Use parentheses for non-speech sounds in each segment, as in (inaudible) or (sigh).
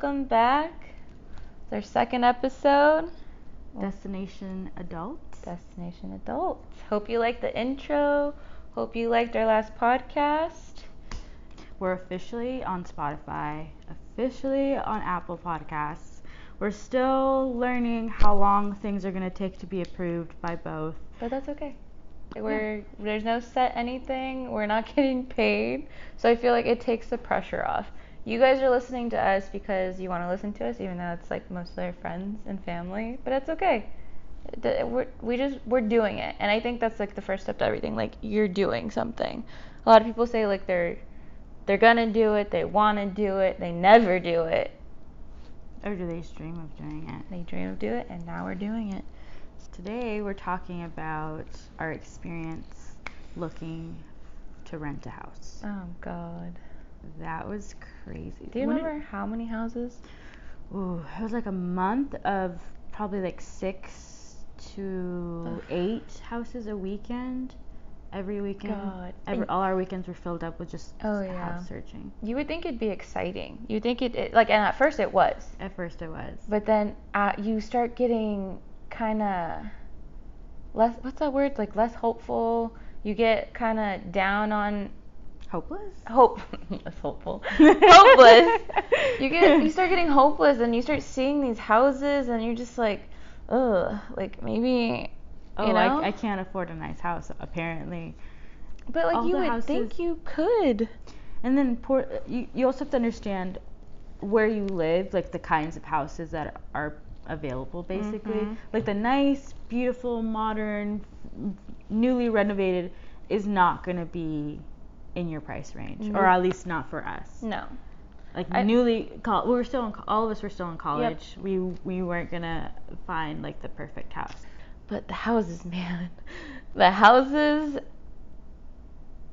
welcome back. It's our second episode. Destination Adult. Destination Adults. Hope you liked the intro. Hope you liked our last podcast. We're officially on Spotify, officially on Apple Podcasts. We're still learning how long things are going to take to be approved by both. But that's okay. We're there's no set anything. We're not (laughs) getting paid. So I feel like it takes the pressure off. You guys are listening to us because you want to listen to us, even though it's like mostly our friends and family. But it's okay. We're, we just we're doing it, and I think that's like the first step to everything. Like you're doing something. A lot of people say like they're they're gonna do it, they want to do it, they never do it. Or do they dream of doing it? They dream of do it, and now we're doing it. Today we're talking about our experience looking to rent a house. Oh God. That was crazy. Do you When did- remember how many houses? Ooh, it was like a month of probably like six to Ugh. eight houses a weekend. Every weekend. God. Every, all our weekends were filled up with just Oh, house yeah. searching. You would think it'd be exciting. You think it, it like, and at first it was, At first it was. but then uh, you start getting kind of less. What's that word? Like less hopeful. You get kind of down on hopeless? hope. (laughs) hopeful. (laughs) hopeless. You get you start getting (laughs) hopeless, and you start seeing these houses, and you're just like, ugh, like maybe. Oh, you know? I, I can't afford a nice house apparently. but like all you would think you could. And then poor, you, you also have to understand where you live, like the kinds of houses that are available, basically. Mhm. Like the nice, beautiful, modern, newly renovated is not going to be in your price range, or mm-hmm. at least not for us. No. Like I- newly, col- we were still in, all of us were still in college. We we weren't gonna find like the perfect house. But the houses, man, the houses.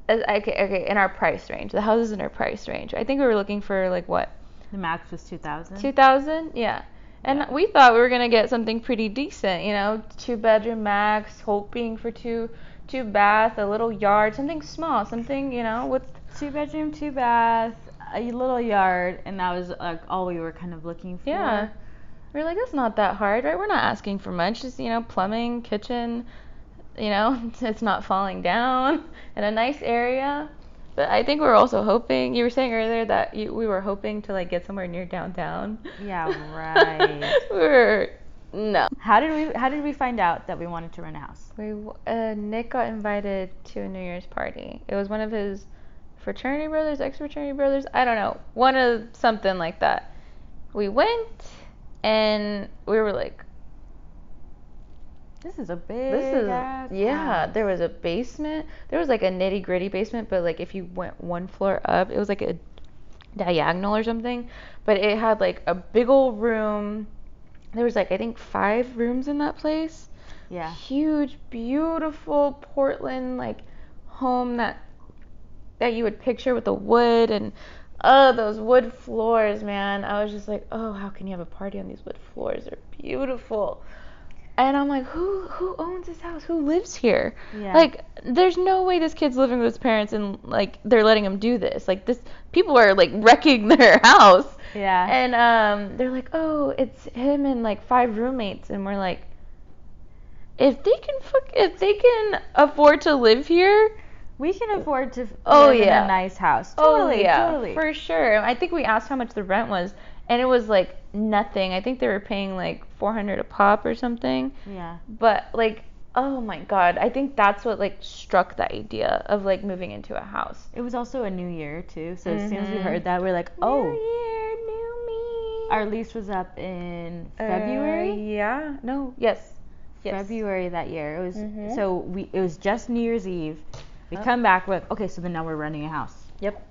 Okay, okay, in our price range, the houses in our price range. I think we were looking for like what, The max was two thousand. two thousand? Yeah. And Yeah. we thought we were gonna get something pretty decent, you know, two bedroom max, hoping for two, two bath, a little yard, something small, something, you know, with Two bedroom, two bath, a little yard, and that was like all we were kind of looking for. yeah. We are like, that's not that hard, right? We're not asking for much, just you know, plumbing, kitchen, you know, (laughs) it's not falling down (laughs) in a nice area. But I think we are also hoping. You were saying earlier that you, we were hoping to like get somewhere near downtown. Yeah, right. (laughs) we were no. How did we How did we find out that we wanted to rent a house? We uh, Nick got invited to a New Year's party. It was one of his fraternity brothers, ex fraternity brothers. I don't know, one of something like that. We went, and we were like, This is a big. This is ass yeah. house. There was a basement. There was like a nitty gritty basement, but like if you went one floor up, it was like a diagonal or something. But it had like a big old room. There was like I think five rooms in that place. Yeah. Huge, beautiful Portland like home that that you would picture with the wood and oh those wood floors, man. I was just like, oh, how can you have a party on these wood floors? They're beautiful. And I'm like, who who owns this house? Who lives here? Yeah. Like, there's no way this kid's living with his parents and like they're letting him do this. Like this, people are like wrecking (laughs) their house. Yeah. And um, they're like, oh, it's him and like five roommates, and we're like, if they can fuck, if they can afford to live here, we can afford to Oh, live in yeah. a nice house. oh Totally. yeah, Totally. for sure. I think we asked how much the rent was, and it was like nothing. I think they were paying like 400 a pop or something. yeah. But like, oh my god, I think that's what like struck the idea of like moving into a house. It was also a new year too. So as soon as we Mhm. heard that, we are like, oh, New year, new me. Our lease was up in Uh, February. yeah. No. Yes. Yes. February that year. It was Mhm. so we it was just New Year's Eve. We Oh. come back with okay, so then now we're renting a house. Yep.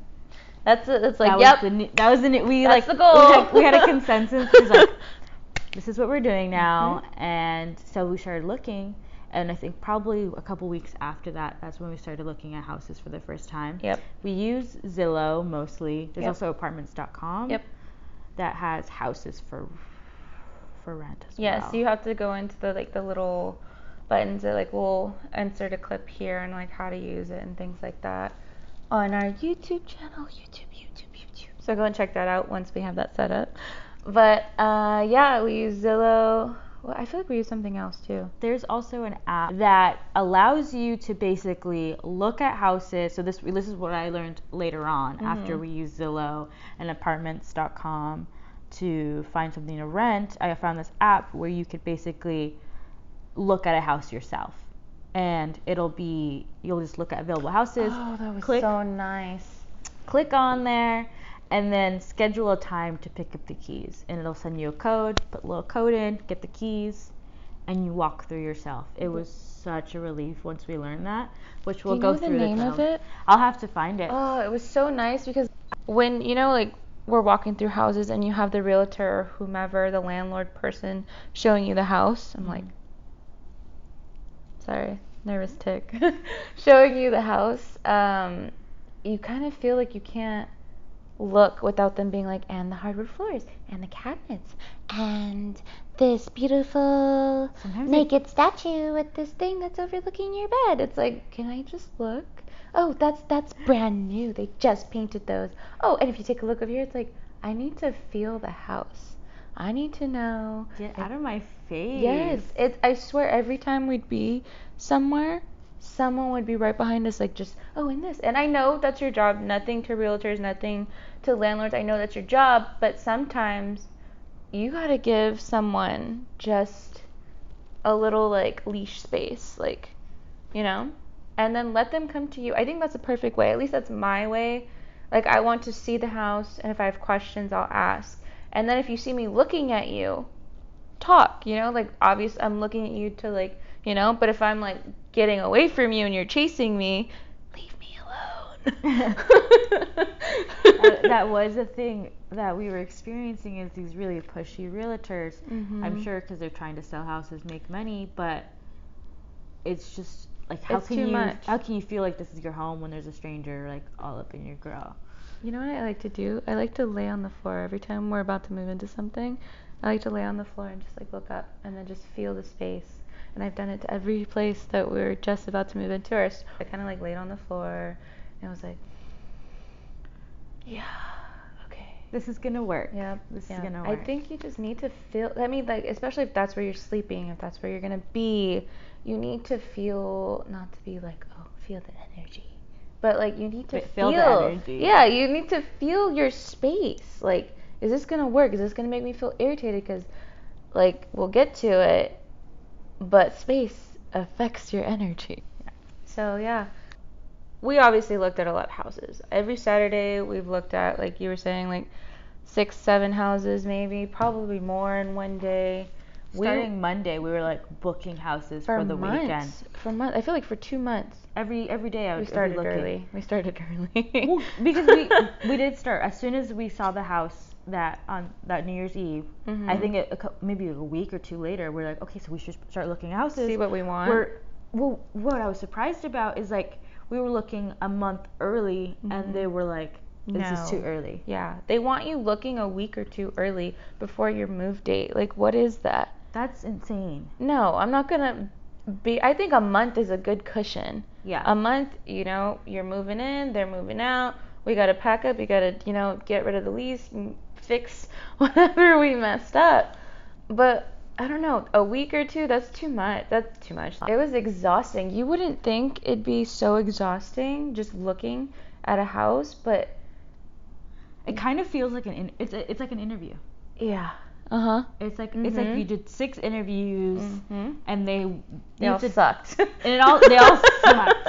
That's it. That's like that yep. was the that was the we That's like the goal. We, had, we had a consensus. It was like (laughs) this is what we're doing now, Mm-hmm. and so we started looking. And I think probably a couple weeks after that, that's when we started looking at houses for the first time. Yep. We use Zillow mostly. There's Yep. also apartments.com. Yep. That has houses for for rent as well. Yes, well. you have to go into the like the little buttons that like will insert a clip here and like how to use it and things like that. on our YouTube channel. YouTube, YouTube, YouTube. So go and check that out once we have that set up. But uh, yeah, we use Zillow. Well, I feel like we use something else too. There's also an app that allows you to basically look at houses. So this this is what I learned later on mm-hmm. after we used Zillow and apartments.com to find something to rent. I found this app where you could basically look at a house yourself. And it'll be you'll just look at available houses. Oh, that was click so nice. click on there and then schedule a time to pick up the keys and it'll send you a code put a little code in get the keys and you walk through yourself it was such a relief once we learned that which we'll Do you go know the through name the of it? i'll have to find it Oh, it was so nice because when you know like we're walking through houses and you have the realtor or whomever, the landlord person showing you the house. I'm like sorry, nervous tick. (laughs) showing you the house. Um, you kind of feel like you can't look without them being like, and the hardwood floors, and the cabinets, and this beautiful Sometimes naked statue with this thing that's overlooking your bed. It's like, can I just look? Oh, that's that's brand new. They just painted those. Oh, and if you take a look over here, it's like, I need to feel the house. I need to know. get out of my face Yes, it. I swear, every time we'd be somewhere, someone would be right behind us, like just, oh, and this. And I know that's your job. Nothing to realtors, nothing to landlords. I know that's your job, but sometimes you gotta give someone just a little like leash space, like, you know, and then let them come to you. I think that's a perfect way. At least that's my way. Like I want to see the house, and if I have questions, I'll ask. And then if you see me looking at you, talk, you know, like obvious I'm looking at you to like, you know, but if I'm like getting away from you and you're chasing me, leave me alone. (laughs) that, that was a thing that we were experiencing is these really pushy realtors i'm Mhm. sure because they're trying to sell houses make money but it's just like how It's can too you much. how can you feel like this is your home when there's a stranger like all up in your grill You know what I like to do? I like to lay on the floor every time we're about to move into something. I like to lay on the floor and just like look up and then just feel the space. And I've done it to every place that we're just about to move into. I kind of like laid on the floor and I was like, yeah, okay. this is gonna work Yep. this yeah. is gonna work. I think you just need to feel. I mean, like especially if that's where you're sleeping, if that's where you're gonna be, you need to feel not to be like, oh, feel the energy, but like you need to But feel the energy. Yeah, you need to feel your space. Like, is this gonna work? Is this gonna make me feel irritated? Because, like, we'll get to it, but space affects your energy. So yeah. We obviously looked at a lot of houses. Every Saturday we've looked at, like you were saying, like six, seven houses maybe, probably more in one day. We- starting monday we were like booking houses for, the months. weekend For months. I feel like for two months. every every day i would We started looking. early. We started early. well, because we we did start as soon as we saw the house that on that New Year's Eve. I Mhm. think it, a, maybe a week or two later, we're like, okay, so we should start looking houses. See what we want. We're well, what I was surprised about is like we were looking a month early, Mhm. and they were like, this is too early. Yeah, they want you looking a week or two early before your move date. Like, what is that? That's insane. No, I'm not gonna be. I think a month is a good cushion. Yeah. A month, you know, you're moving in, they're moving out. We gotta pack up. We gotta, you know, get rid of the lease, fix (laughs) whatever we messed up. But I don't know, a week or two, that's too much. That's too much. It was exhausting. You wouldn't think it'd be so exhausting just looking at a house, but it kind of feels like an in, it's a, it's like an interview. yeah. Uh huh. It's like it's like Mhm. you did six interviews, hmm and they They you all to- sucked. (laughs) and it all they all (laughs) sucked.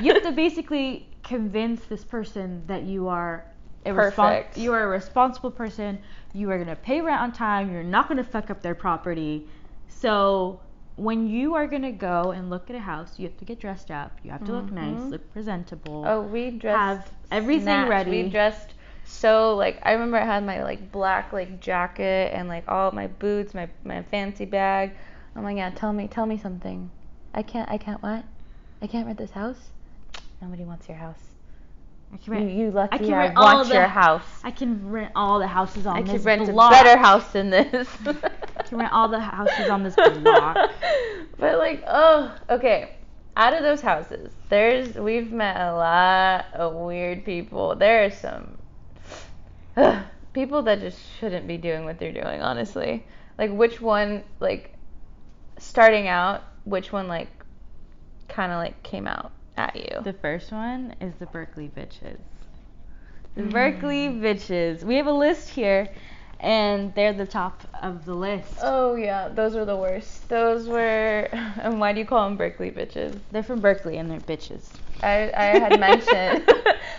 You have to basically convince this person that you are a you are a responsible person. You are gonna pay rent on time. You're not gonna fuck up their property. So when you are gonna go and look at a house, you have to get dressed up. You have to look nice, Mhm. look presentable. Oh, we dressed Have everything snatched. ready. We dressed so like I remember I had my like black like jacket and like all my boots, my my fancy bag. I'm like, yeah, tell me, tell me something. I can't, I can't what? I can't rent this house. Nobody wants your house. I can You, rent, you lucky. I, can rent the- your house. I can rent all the houses on this block. I could rent block. a better house than this. (laughs) I can rent all the houses on this block. (laughs) but like, oh, okay. out of those houses, there's we've met a lot of weird people. There are some people that just shouldn't be doing what they're doing, honestly. Like which one like starting out, which one like kind of like came out at you? The first one is the Berkeley bitches. The mm. Berkeley bitches. We have a list here, and they're the top of the list. Oh yeah, those were the worst. Those were (laughs) and why do you call them Berkeley bitches? They're from Berkeley and they're bitches. I, I had mentioned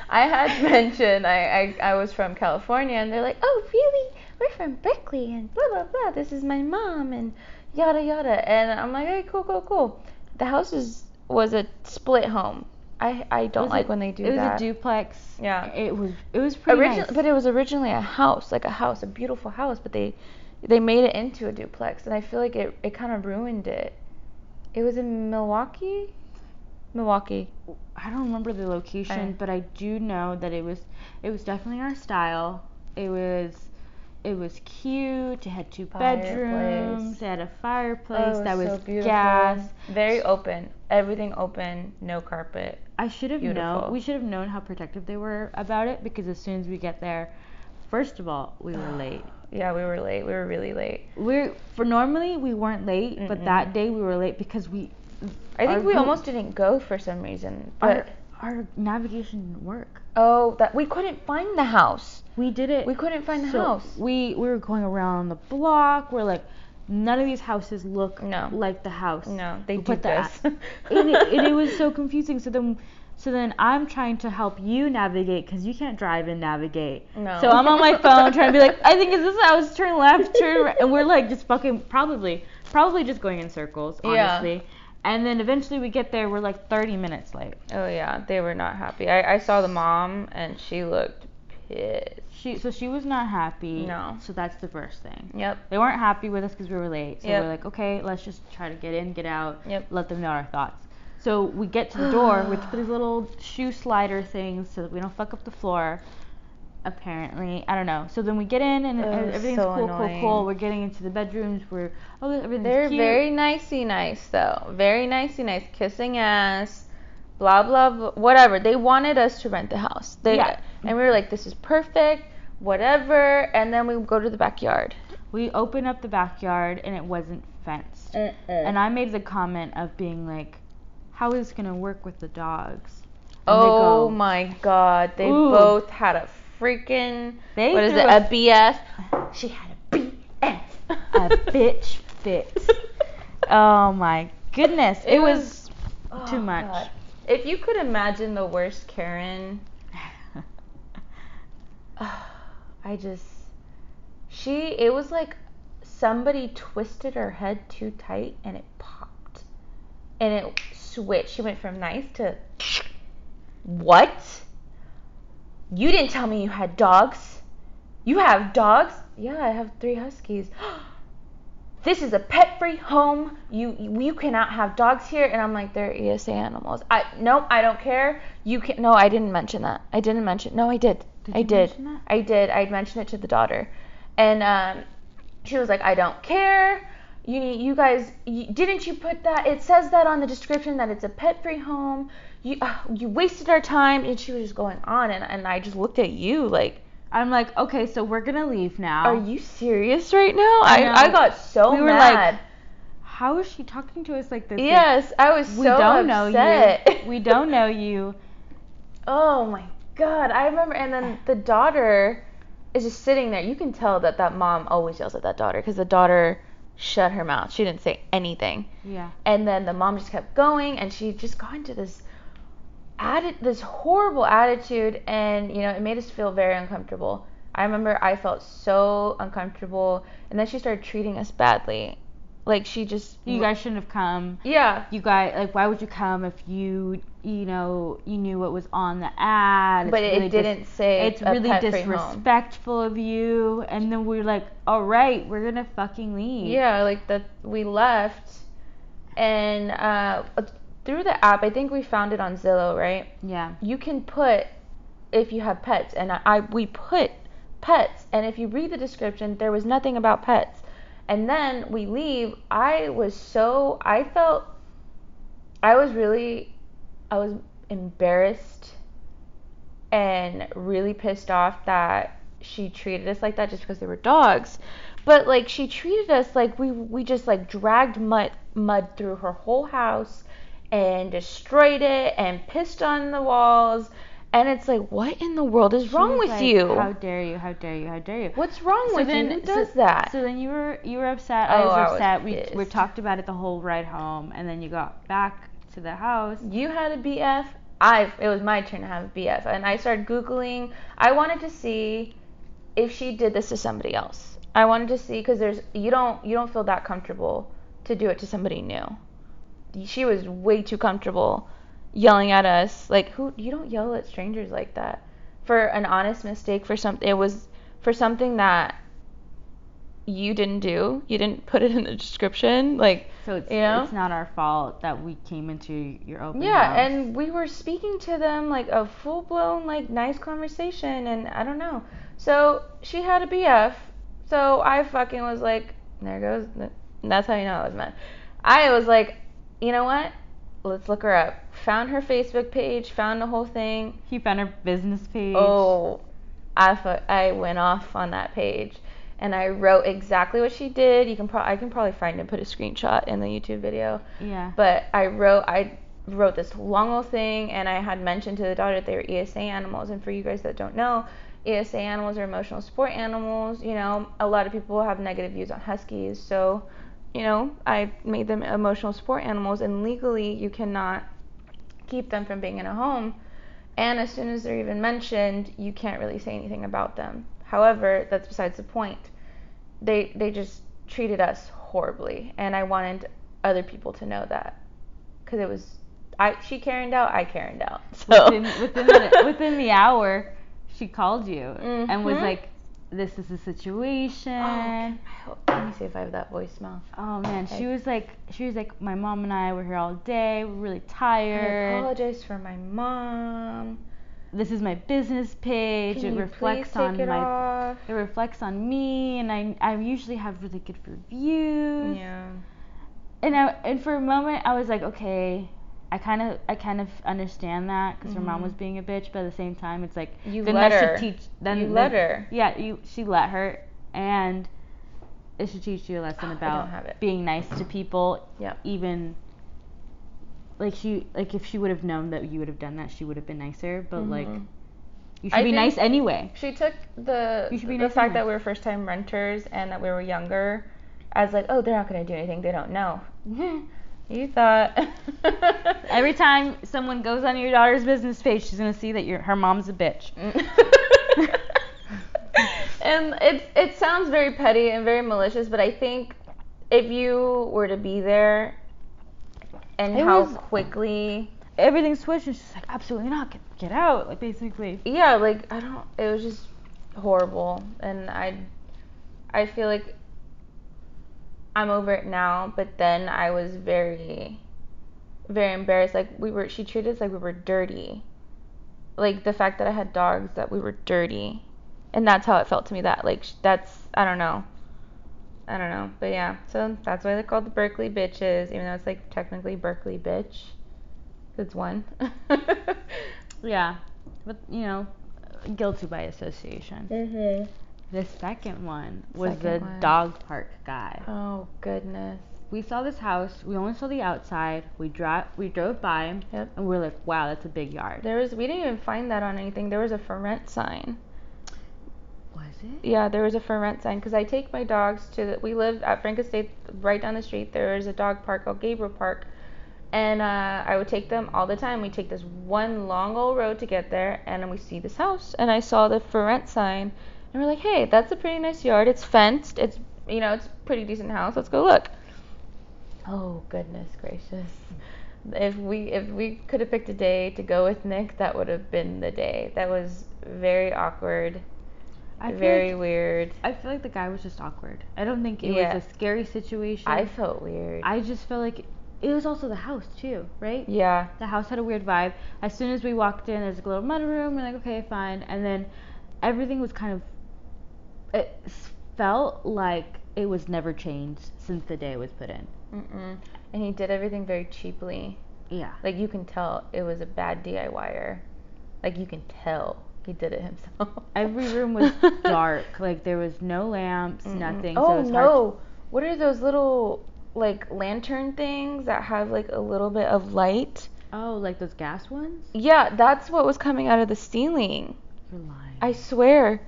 I had (laughs) mentioned I, I I was from California and they're like, Oh really? We're from Berkeley and blah blah blah. This is my mom and yada yada and I'm like, Hey, cool, cool, cool. The house is was a split home. I I don't like a- when they do that. It was that. a duplex. Yeah. It was it was pretty Origin- nice. But it was originally a house, like a house, a beautiful house, but they they made it into a duplex and I feel like it, it kind of ruined it. It was in Milwaukee? Milwaukee. I don't remember the location, I- but I do know that it was it was definitely our style. It was it was cute. It had two Fireplace. bedrooms. It had a oh, fireplace Oh, that was so beautiful. gas. Very open. Everything open, no carpet. I should have known. We should have known how protective they were about it because as soon as we get there, first of all, we were late. (sighs) Yeah, we were late. We were really late. We're for normally we weren't late, but Mm-mm. that day we were late because we. I think we almost didn't go for some reason. But our navigation didn't work. oh, that we couldn't find the house. We did it. We couldn't find the So house. We we were going around the block. We're like, none of these houses look No. like the house. No, they We put duped the us. and, it, and it was so confusing. So then, so then I'm trying to help you navigate because you can't drive and navigate. No. So I'm on my phone trying to be like, I think it's this house. Turn left, turn right, and we're like just fucking probably probably just going in circles. Yeah. And then eventually we get there. We're like 30 minutes late. Oh yeah, they were not happy. I, I saw the mom and she looked pissed. She so she was not happy. No. So that's the first thing. Yep. They weren't happy with us because we were late. So Yep. we're like, okay, let's just try to get in, get out, Yep. let them know our thoughts. So we get to the (sighs) door, which put these little shoe slider things so that we don't fuck up the floor. Apparently, I don't know. So then we get in and Ugh, everything's so cool, cool, annoying. cool. We're getting into the bedrooms. We're oh, everything's They're cute. very nicey nice though. Very nicey nice. Kissing ass. Blah blah blah. Whatever. They wanted us to rent the house. They, Yeah. And we were like, this is perfect. Whatever. And then we go to the backyard. We open up the backyard and it wasn't fenced. And And I made the comment of being like, how is it gonna work with the dogs? And Oh go, my god. They Ooh. both had a freaking They what is it? a- A BS. She had a BS. a (laughs) bitch fit. Oh my goodness, it, It was, was- oh, too Oh, much. God. If you could imagine the worst Karen, (laughs) (sighs) I just she it was like somebody twisted her head too tight and it popped. And it switched. She went from nice to what? You didn't tell me you had dogs. You have dogs? Yeah, I have three huskies. (gasps) this is a pet-free home. You you cannot have dogs here. And I'm like, they're ESA animals. I no, I don't care. You can no, I didn't mention that. I didn't mention. No, I did. Did I did. I did. I'd mentioned it to the daughter, and um, she was like, I don't care. You you guys, you, didn't you put that? It says that on the description that it's a pet-free home. You uh, you wasted our time, and she was just going on, and and I just looked at you like, I'm like, okay, so we're gonna leave now. are you serious right now? I I. I got so We were like, mad. How is she talking to us like this? Like, yes, I was we so don't upset. know you. (laughs) We don't know you. Oh my god, I remember. And then the daughter is just sitting there. You can tell that that mom always yells at that daughter because the daughter shut her mouth. She didn't say anything. Yeah. And then the mom just kept going, and she just got into this added this horrible attitude, and you know it made us feel very uncomfortable. I remember I felt so uncomfortable, and then she started treating us badly. Like she just You guys shouldn't have come. yeah You guys, like, why would you come if you, you know, you knew what was on the ad? It's but it, really didn't say it's really disrespectful of you. And then we're like, all right, we're gonna fucking leave. Yeah, like that we left, and uh, through the app, I think we found it on Zillow, right? Yeah. You can put if you have pets, and I, I we put pets, and if you read the description, there was nothing about pets, and then we leave. I was so I felt I was really, I was embarrassed and really pissed off that she treated us like that just because they were dogs. But like she treated us like we we just like dragged mud mud through her whole house and destroyed it and pissed on the walls. And it's like, what in the world is She wrong was with like, you? How dare you? How dare you? How dare you? What's wrong So with then- you? Who so- does that? So then you were you were upset. I Oh, was I was upset. we we talked about it the whole ride home, and then you got back to the house. you had a BF. I it was my turn to have a BF, and I started googling. I wanted to see if she did this to somebody else. I wanted to see because there's you don't you don't feel that comfortable to do it to somebody new. She was way too comfortable yelling at us like who you don't yell at strangers like that for an honest mistake for something it was for something that you didn't do you didn't put it in the description like So it's You know? it's not our fault that we came into your open Yeah, house. and we were speaking to them like a full blown, like nice conversation, and I don't know. So she had a BF. So I fucking was like, there goes. th- That's how you know I was mad. I was like, you know what? Let's look her up. Found her Facebook page. Found the whole thing. he found her business page. Oh, I fu- I went off on that page, and I wrote exactly what she did. You can pro- I can probably find and put a screenshot in the YouTube video. yeah. But I wrote I wrote this long old thing and I had mentioned to the daughter that they were ESA animals and for you guys that don't know, ESA animals are emotional support animals. You know, a lot of people have negative views on huskies, so you know, I made them emotional support animals and legally you cannot keep them from being in a home. And as soon as they're even mentioned, you can't really say anything about them. However, that's besides the point. They they just treated us horribly, and I wanted other people to know that because it was I she Karened out, I Karened out. (laughs) So within within the, within the hour, she called you mm-hmm. and was like, "This is the situation." Oh, I hope- let me see if I have that voicemail. Oh man, she was like, she was like, my mom and I were here all day. We're really I tired. apologize for my mom. This is my business page. Can it reflects on it my. off? It reflects on me, and I I usually have really good reviews. Yeah. And I and for a moment I was like, okay, I kind of I kind of understand that because her mom Mhm. was being a bitch, but at the same time it's like You then let her. should teach. Then You let her. Yeah, you she let her, and it should teach you a lesson don't about being nice to people, Yep. even. Like she, like if she would have known that you would have done that, she would have been nicer. But like, Mhm. you should I be nice anyway. She took the You should be the nice fact anyway. that we were first time renters and that we were younger as like, oh, they're not gonna do anything. They don't know. You thought. (laughs) Every time someone goes on your daughter's business page, she's gonna see that your her mom's a bitch. (laughs) and it it sounds very petty and very malicious, but I think if you were to be there and It how was- quickly Everything switched, and she's like, absolutely not, get, get out, like basically. yeah, like I don't it was just horrible and I I feel like I'm over it now, but then I was very very embarrassed like we were she treated us like we were dirty. Like the fact that I had dogs that we were dirty. And that's how it felt to me that like that's I don't know. I don't know. But yeah, so that's why they're called the Berkeley bitches even though it's like technically Berkeley bitch. It's one. (laughs) Yeah, but you know, guilty by association. mhm. The second one was Second the one. dog park guy. Oh goodness. We saw this house. We only saw the outside. We drove. We drove by, Yep. and we are like, "Wow, that's a big yard." There was we didn't even find that on anything. There was a for rent sign. was it? Yeah, there was a for rent sign because I take my dogs to the. We live at Frank Estate, right down the street. There is a dog park called Gabriel Park, and uh, I would take them all the time. We take this one long old road to get there, and then we see this house, and I saw the for rent sign, and we're like, hey, that's a pretty nice yard. It's fenced. It's you know, it's a pretty decent house. Let's go look. Oh goodness gracious. If we if we could have picked a day to go with Nick, that would have been the day. That was very awkward, I very like, weird. I feel like the guy was just awkward. I don't think it Yeah. was a scary situation. I felt weird. I just felt like it was also the house too, right? yeah. The house had a weird vibe. As soon as we walked in, there's a little mud room. We're like, okay, fine. And then everything was kind of. It felt like it was never changed since the day it was put in. Mm-mm. And he did everything very cheaply. Yeah. Like you can tell it was a bad DIYer. Like you can tell he did it himself. Every room was (laughs) dark. Like there was no lamps, Mm-mm. nothing. Oh, so Oh was hard to- no! What are those little like lantern things that have like a little bit of light? oh, like those gas ones? Yeah, that's what was coming out of the ceiling. You're lying. I swear.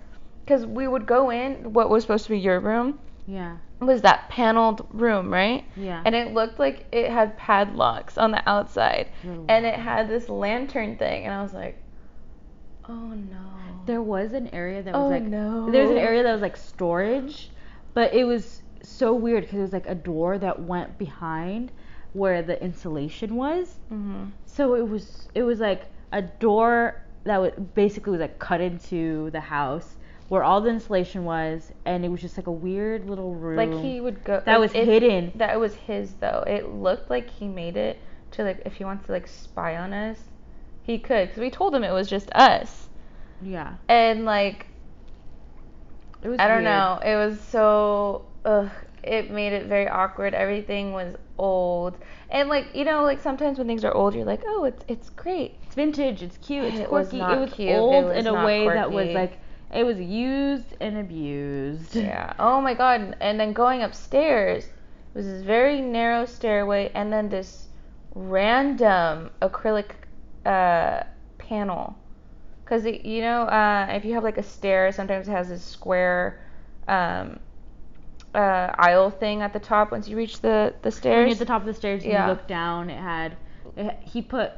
Because we would go in, what was supposed to be your room yeah. was that paneled room, right? Yeah. And it looked like it had padlocks on the outside. And it had this lantern thing. And I was like, oh no. There was an area that was oh like no. there was an area that was like storage, but it was so weird because it was like a door that went behind where the insulation was. hmm So it was it was like a door that would basically was like cut into the house where all the insulation was, and it was just like a weird little room. Like he would go. that like, was it- hidden. That was his though. It looked like he made it to like if he wants to like spy on us, he could. Because we told him it was just us. Yeah. And like It was I don't weird. know. It was so ugh. It made it very awkward. Everything was old, and like you know, like sometimes when things are old, you're like, oh, it's it's great. It's vintage. It's cute. It's It was quirky. not it was cute, it old was in a way that was like it was used and abused. Yeah. Oh my god. And then going upstairs was this very narrow stairway, and then this random acrylic uh, panel. Cause you know, uh, if you have like a stair, sometimes it has this square um, uh, aisle thing at the top once you reach the the When stairs. you're at the top of the stairs, Yeah. you look down. It had, it, he put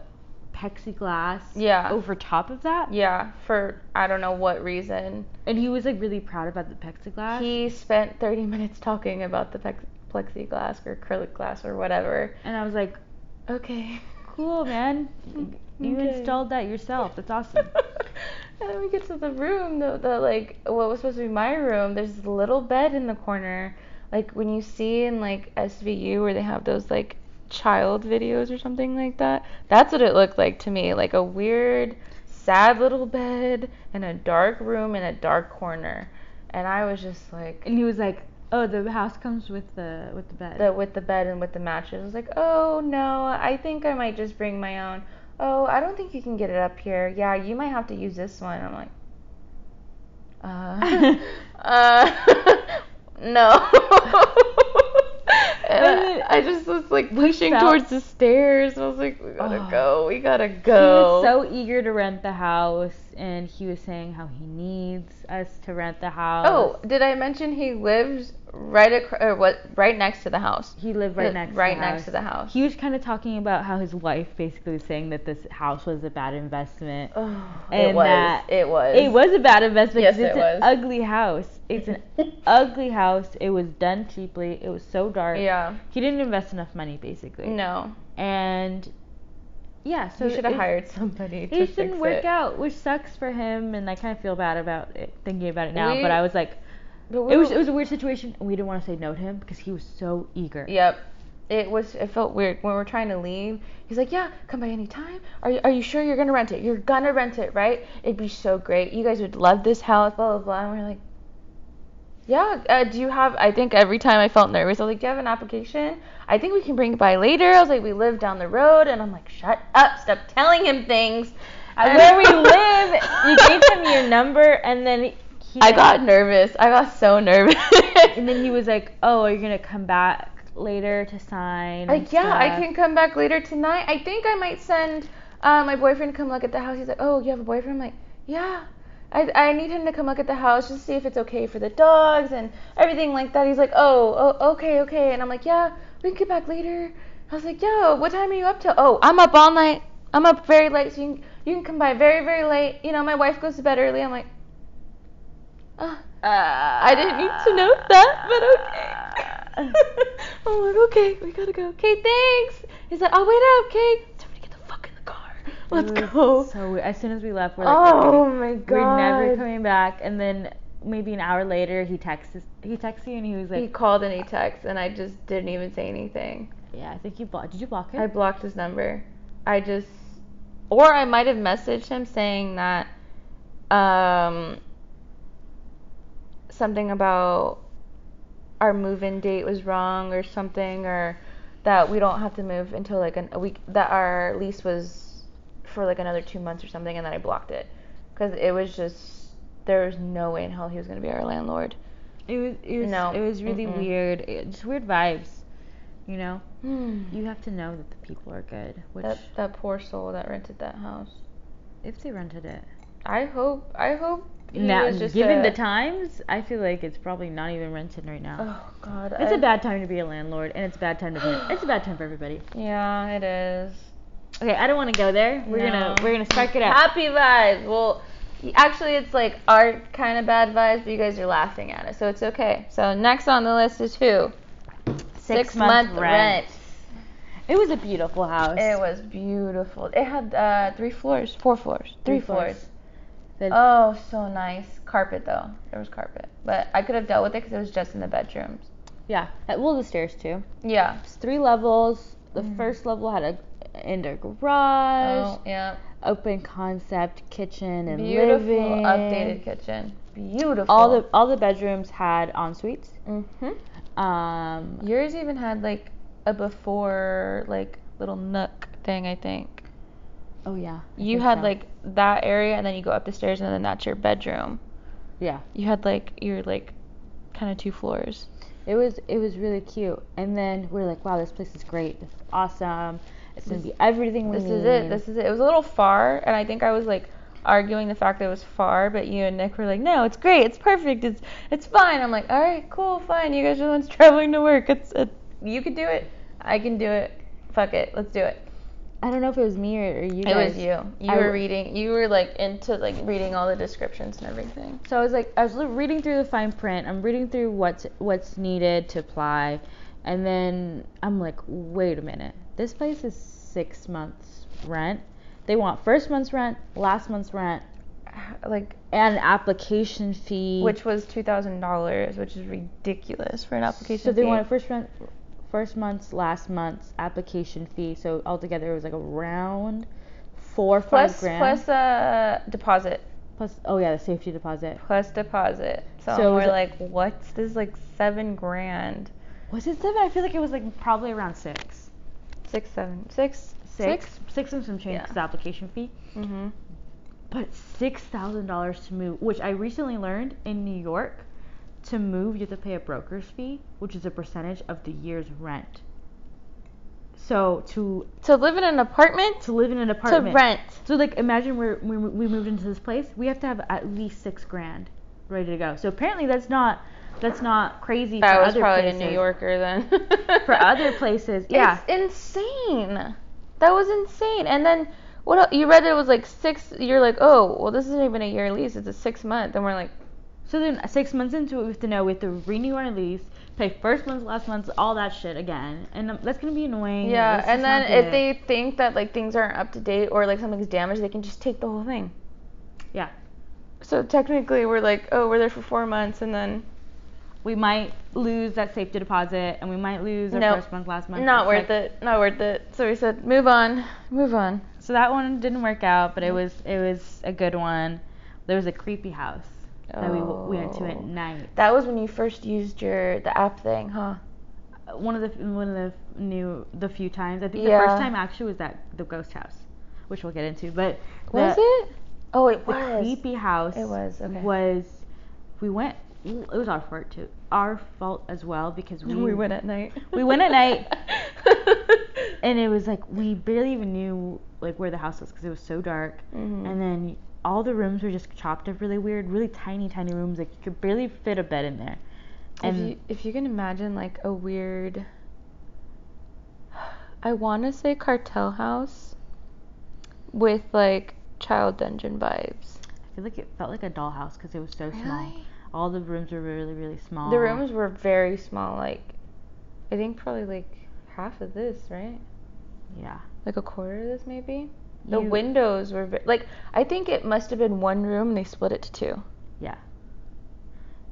plexiglass Yeah. over top of that, Yeah, for I don't know what reason. and he was like really proud about the plexiglass. He spent 30 minutes talking about the plex- plexiglass or acrylic glass or whatever. and I was like, Okay. cool, man. (laughs) You Okay. installed that yourself. That's awesome. (laughs) and then we get to the room, the, the like what was supposed to be my room. There's this little bed in the corner, like when you see in like SVU where they have those like child videos or something like that. That's what it looked like to me, like a weird, sad little bed in a dark room in a dark corner. And I was just like, and he was like, oh, the house comes with the with the bed. the with the bed and with the mattress. I was like, oh no, I think I might just bring my own. Oh, I don't think you can get it up here. Yeah, you might have to use this one. I'm like, uh, (laughs) uh, (laughs) no. (laughs) and (laughs) I, just was like pushing felt- towards the stairs. I was like, we gotta Oh. go, we gotta go. was so eager to rent the house, and he was saying how he needs us to rent the oh, house. Oh, did I mention he lives right across, or what, right next to the house? He lived right next right to the next house. to the house. He was kind of talking about how his wife basically was saying that this house was a bad investment. Oh, it And was. that it was. It was a bad investment Yes, it's it an ugly house. It's an (laughs) ugly house. It was done cheaply. It was so dark. Yeah. He didn't invest enough money basically. No. And yeah, so you should have hired somebody to It didn't work it. out, which sucks for him, and I kind of feel bad about it thinking about it now. We- but I was like, But we it was it was a weird situation, and we didn't want to say no to him because he was so eager. Yep. It was. It felt weird when we're trying to leave. He's like, "Yeah, come by any time. Are you Are you sure you're gonna rent it? You're gonna rent it, right? It'd be so great. You guys would love this house. Blah blah blah." And we're like, "Yeah. Uh, do you have?" I think every time I felt nervous, I was like, "Do you have an application? I think we can bring it by later." I was like, "We live down the road," and I'm like, "Shut up! Stop telling him things." And- Where we live, you gave him your number, and then he. I got nervous. I got so nervous. (laughs) And then he was like, "Oh, are you gonna come back later to sign?" Like, yeah, I can come back later tonight. I think I might send uh, my boyfriend to come look at the house. He's like, oh, you have a boyfriend? I'm like, yeah. I, I need him to come look at the house just to see if it's okay for the dogs and everything like that. He's like, oh, oh, okay, okay. And I'm like, yeah, we can get back later. I was like, yo, what time are you up till? Oh, I'm up all night. I'm up very late, so you can, you can come by very, very late. You know, my wife goes to bed early. I'm like, ah. I didn't need to know that, but okay. (laughs) (laughs) I'm like, okay, we gotta go. Okay, thanks. He's like, I'll wait up, okay? Time to get the fuck in the car. Let's It go. So weird. as soon as we left, we're like, oh my god. we're never coming back. And then maybe an hour later, he texts he texts you, and he was like, He called and he texted, and I just didn't even say anything. "Yeah, I think you blocked. Did you block him?" I blocked his number. I just, or I might have messaged him saying that, um, something about our move-in date was wrong or something, or that we don't have to move until like an, a week. That our lease was for like another two months or something, and then I blocked it because it was just there was no way in hell he was gonna be our landlord. It was it was No. it was really Mm-mm. weird. It, just weird vibes. You know? You You have to know that the people are good. Which that that poor soul that rented that house. if they rented it. I hope I hope he Now was just given a- the times, I feel like it's probably not even rented right now. Oh God. It's a a bad time to be a landlord and it's a bad time to be it's a bad time for everybody. Yeah, it is. Okay, I don't want to go there. We're gonna we're gonna spark it up. Happy vibes. Well, actually, it's like our kind of bad vibes, but you guys are laughing at it, so it's okay. So next on the list is who? Six month month rent. It was a beautiful house. It was beautiful. It had uh, three floors, four floors, three, Three floors. floors. Oh, so nice. Carpet though. There was carpet, but I could have dealt with it because it was just in the bedrooms. yeah. uh, Well, the stairs too. Yeah. It's three levels. The Mhm. first level had a indoor garage, Oh, yeah. open concept kitchen and Beautiful living. updated kitchen. Beautiful. All the all the bedrooms had en suites. Mhm. Um, Yours even had like a before like little nook thing, I think. oh yeah. I You had so. like that area and then you go up the stairs and then that's your bedroom. yeah. You had like your like kind of two floors. It was it was really cute. And then we are like, wow, this place is great. This is awesome. It's gonna be everything we This need. is it. This is it. It was a little far and I think I was like arguing the fact that it was far, but you and Nick were like, "No, it's great. It's perfect. It's it's fine." I'm like, "All right, cool, fine. You guys are the ones (laughs) traveling to work. It's it, you could do it. I can do it. Fuck it. Let's do it." I don't know if it was me or, or you It guys. was you. You I were reading. You were like into like reading all the descriptions and everything. So I was like, I was reading through the fine print. I'm reading through what's what's needed to apply, and then I'm like, wait a minute. This place is six months rent. They want first month's rent, last month's rent, (sighs) Like, and an application fee. which was two thousand dollars, which is ridiculous for an application. Fee. So they fee. wanted first rent, first month's, last month's application fee. So altogether it was like around four or five plus grand. plus uh deposit plus oh yeah, the safety deposit. plus deposit. So, So we're like, what's this? Like seven grand, Was it seven? I feel like it was like probably around six. six, seven, six, Six, six and some change Yeah. application fee. Mm-hmm. But six thousand dollars to move, which I recently learned in New York, to move you have to pay a broker's fee, which is a percentage of the year's rent. So to To live in an apartment, to live in an apartment, to rent. So like imagine we're, we we moved into this place, we have to have at least six grand ready to go. So apparently that's not that's not crazy That for was other probably places. a New Yorker then. (laughs) For other places, yeah. It's insane. That was insane. And then what el you read it was like six you're like, "Oh, well this isn't even a year lease. It's a 6 month." And we're like, So then six months into it, we have to know we have to renew our lease, pay first month, last month, all that shit again, and um, that's gonna be annoying. yeah, That's and then if they think that like things aren't up to date or like something's damaged, they can just take the whole thing. yeah, So technically we're like, "Oh, we're there for 4 months and then we might lose that safety deposit, and we might lose our Nope. first month, last month. not It's worth like- it. Not worth it." So we said, "Move on. Move on." So that one didn't work out, but it was it was a good one. There was a creepy house that we, w- went to at Oh. night. That was when you first used your the app thing, huh? Uh, One of the one of the new the few times I think the first time actually was that the ghost house, which we'll get into. But Was the- it? Oh, it was the was. creepy house It was, okay. was we went it was our fault too our fault as well because we (laughs) We went at night. we went at night (laughs) and it was like we barely even knew like where the house was because it was so dark Mhm. and then all the rooms were just chopped up really weird really tiny tiny rooms like you could barely fit a bed in there if you if you can imagine like a weird I want to say cartel house with like child dungeon vibes. I feel like it felt like a dollhouse because it was so small all the rooms were really really small The rooms were very small like I think probably like half of this, right? yeah Like a quarter of this maybe. The You- windows were ve- like I think it must have been one room and they split it to two. yeah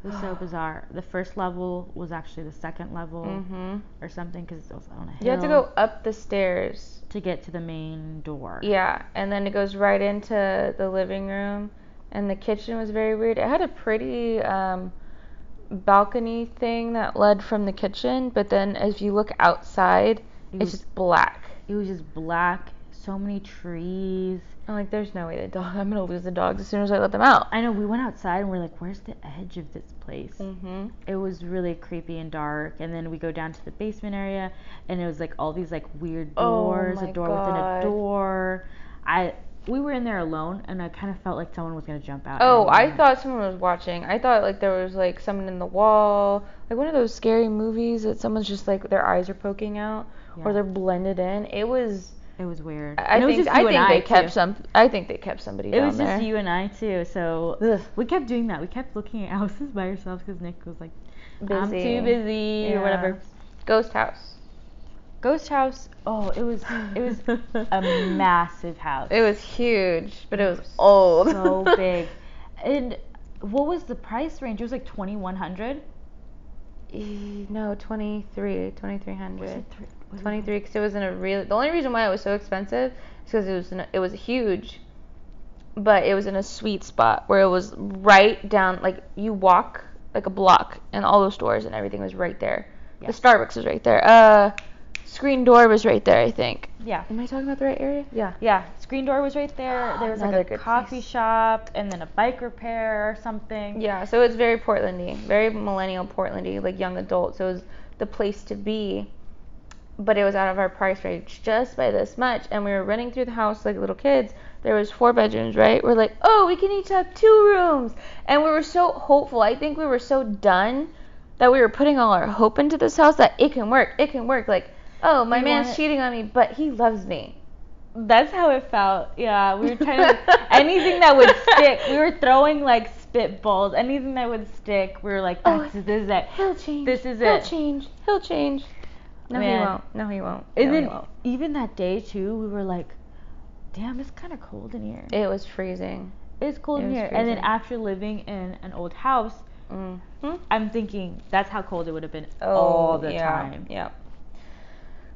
it was so (sighs) bizarre the first level was actually the second level Mhm. or something because it was on a hill You have to go up the stairs to get to the main door Yeah, and then it goes right into the living room, and the kitchen was very weird. It had a pretty um, balcony thing that led from the kitchen, but then as you look outside, It it's was, just black. it was just black. So many trees. I'm like, there's no way the dog. I'm gonna lose the dogs as soon as I let them out. I know we went outside and we're like, where's the edge of this place? Mm-hmm. It was really creepy and dark. And then we go down to the basement area, and it was like all these like weird Oh doors, my a door within a door. I we were in there alone, and I kind of felt like someone was gonna jump out. Oh, I thought someone was watching. I thought like there was like someone in the wall, like one of those scary movies that someone's just like their eyes are poking out Yeah. or they're blended in. It was. It was weird. I And it was think I think they too. kept some. I think they kept somebody It was just there. you and I too. So Ugh. we kept doing that. We kept looking at houses by ourselves because Nick was like, I'm too busy or whatever. Ghost house. Ghost house. Oh, it was it was a (laughs) massive house. It was huge, but it was old. so big. (laughs) And what was the price range? It was like twenty one hundred. No, 23, 2300. It three? Was it 23 because it was in a really the only reason why it was so expensive is because it was a, it was huge but it was in a sweet spot where it was right down like you walk like a block and all those stores and everything was right there Yeah. the starbucks was right there uh screen door was right there i think. Yeah. am i talking about the right area? Yeah. Yeah, screen door was right there. (gasps) There was Another like a good coffee place. shop and then a bike repair or something. yeah so it's very portlandy very millennial portlandy like young adult so it was the place to be but it was out of our price range just by this much. And we were running through the house like little kids. There was four bedrooms right? We're like oh we can each have two rooms. And we were so hopeful. I think we were so done that we were putting all our hope into this house that it can work it can work. Like oh my man's wanted- cheating on me but he loves me That's how it felt. Yeah, we were trying to (laughs) anything that would stick. We were throwing like spitballs. Anything that would stick, we were like, Oh, That's, this is it. he'll change This is he'll it. change he'll change no Man. he won't no he won't no, And he then won't. even that day too, we were like, Damn, it's kind of cold in here. it was freezing it's cold it in here. And then after living in an old house, mm-hmm. I'm thinking that's how cold it would have been all the Oh, yeah, time. Yeah.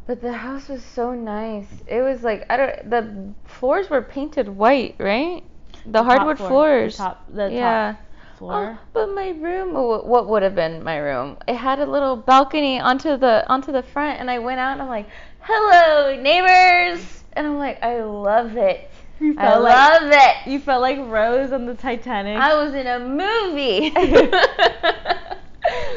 But the house was so nice. It was like I don't. The floors were painted white, right? The, top hardwood floor, floors. The top, the yeah. top oh, floor. Oh, but my room, what would have been my room? It had a little balcony onto the onto the front, and I went out and I'm like, "Hello, neighbors," and I'm like, "I love it. You I felt like- love it. You felt like Rose on the Titanic. I was in a movie." (laughs) (laughs)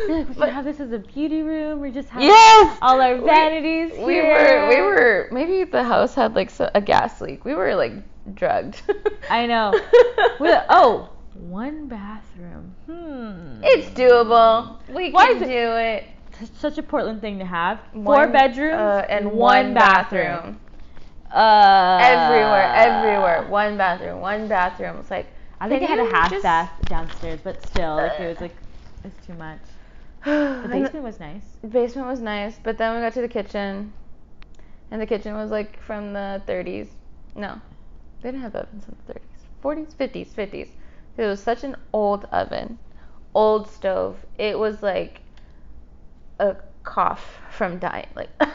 Like, (laughs) we But- this as a beauty room. We just have Yes. all our We- vanities We, here. were we were maybe the house had like so, a gas leak. We were like drugged. (laughs) I know. (laughs) We, oh, one bathroom. Hmm. It's doable. We Why can is it- do it. It's such a Portland thing to have. Four One- bedrooms uh, and one one bathroom. bathroom. Uh, everywhere, everywhere. One bathroom, one bathroom. It's like I think can I had a half just- bath downstairs, but still, like it was like it's too much. (sighs) The basement was nice. The basement was nice, but then we got to the kitchen, and the kitchen was like from the 30s. No, they didn't have ovens in the 30s, 40s, 50s, 50s. It was such an old oven, old stove. It was like a cough from dying. Like. (laughs)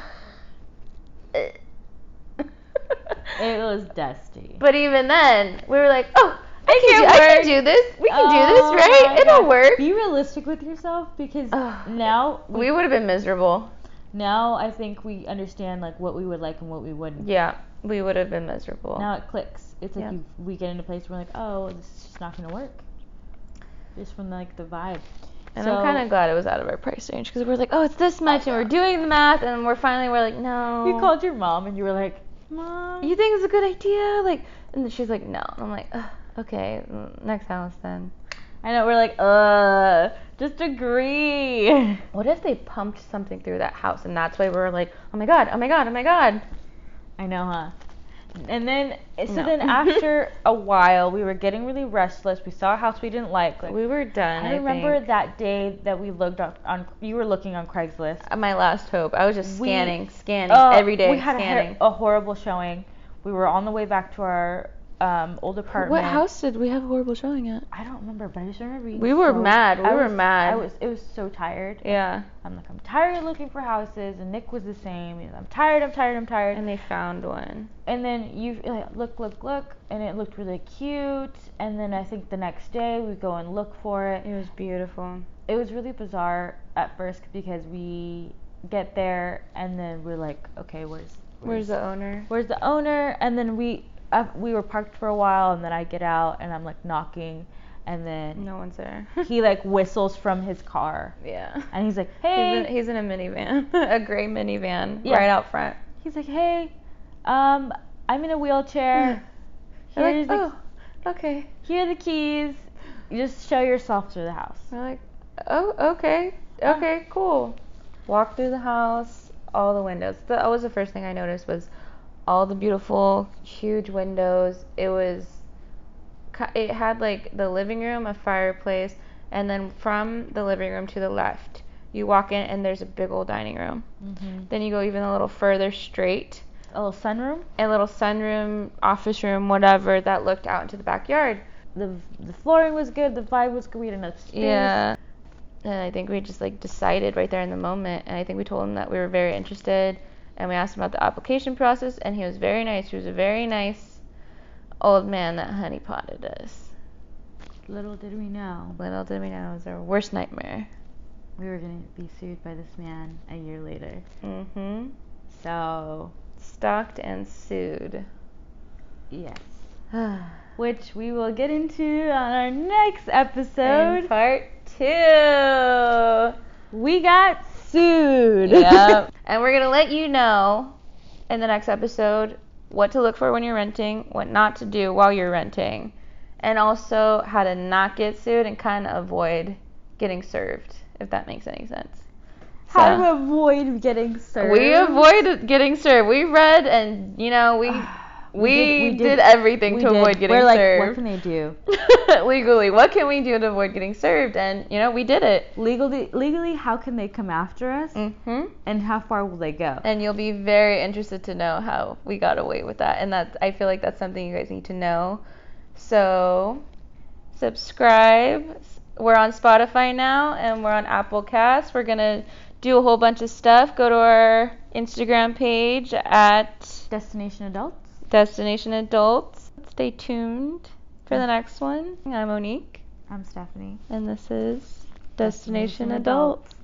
It was dusty. But even then, we were like, oh, I can, do, I can do this. We can do Oh this, right? It'll God. work. Be realistic with yourself because Ugh. now we would have been miserable. now I think we understand like what we would like and what we wouldn't. Yeah, we would have been miserable. Now it clicks. It's like Yeah. you, we get into a place where we're like, oh, this is just not gonna work. Just from like the vibe. and so, I'm kind of glad it was out of our price range because we're like, oh, it's this much, and we're uh-huh. doing the math, and we're finally we're like, no. You called your mom and you were like, mom. You think it's a good idea? Like, and she's like, no. And I'm like, Ugh, okay, next house then. I know we're like, uh, just agree. (laughs) What if they pumped something through that house, and that's why we were like, oh my god, oh my god, oh my god. I know, huh? And then, so No. then (laughs) after a while, we were getting really restless. We saw a house we didn't like. like we were done. I I, remember think. that day that we looked on, on. You were looking on Craigslist. Uh, my last hope. I was just We- scanning, scanning Oh, every day, We had a, scanning. a horrible showing. We were on the way back to our um, old apartment. what house did we have horrible showing at? I don't remember, but I just remember being We were so- mad. We I were was- mad. I was. It was so tired. Yeah, I'm like, I'm tired of looking for houses, and Nick was the same. He's, I'm tired. I'm tired. I'm tired. and they found one. And then you like, look, look, look, and it looked really cute. And then I think the next day we go and look for it. It was beautiful. It was really bizarre at first because we get there, and then we're like, okay, where's Where's the owner? where's the owner? And then we uh, we were parked for a while, and then I get out and I'm like knocking, and then No one's there. he like whistles from his car, yeah. and he's like, He's hey, in, he's in a minivan, (laughs) a gray minivan, Yeah. right out front. he's like, hey, um, I'm in a wheelchair. Here's like, the oh, okay. here are the keys. You just show yourself through the house. We're like, oh, okay, okay, cool. Walk through the house, all the windows. That was the first thing I noticed was all the beautiful, huge windows. It was, it had like the living room, a fireplace, and then from the living room to the left, you walk in and there's a big old dining room. Mm-hmm. Then you go even a little further straight, A little sunroom. a little sunroom, office room, whatever that looked out into the backyard. The the flooring was good. The vibe was good. We had enough space. Yeah. And I think we just like decided right there in the moment. And I think we told him that we were very interested. And we asked him about the application process. And he was very nice. He was a very nice old man that honey potted us. Little did we know Little did we know it was our worst nightmare. we were gonna be sued by this man a year later. Mm-hmm. So Stalked and sued. yes, (sighs) which we will get into on our next episode. In part two. we got sued. yep. (laughs) And we're gonna let you know in the next episode what to look for when you're renting, what not to do while you're renting, and also how to not get sued and kind of avoid getting served, if that makes any sense. How to avoid getting served. we avoid getting served. We read and you know we (sighs) we, did, everything we to did. avoid getting We're like, served. what can they do? (laughs) Legally, what can we do to avoid getting served? And you know we did it. Legally, legally, how can they come after us? hmm And how far will they go? and you'll be very interested to know how we got away with that and that i feel like that's something you guys need to know so subscribe we're on spotify now and we're on apple cast we're gonna do a whole bunch of stuff go to our instagram page at Destination adults. Destination adults. Stay tuned for the next one. I'm monique. I'm Stephanie. and this is Destination destination Adults. adults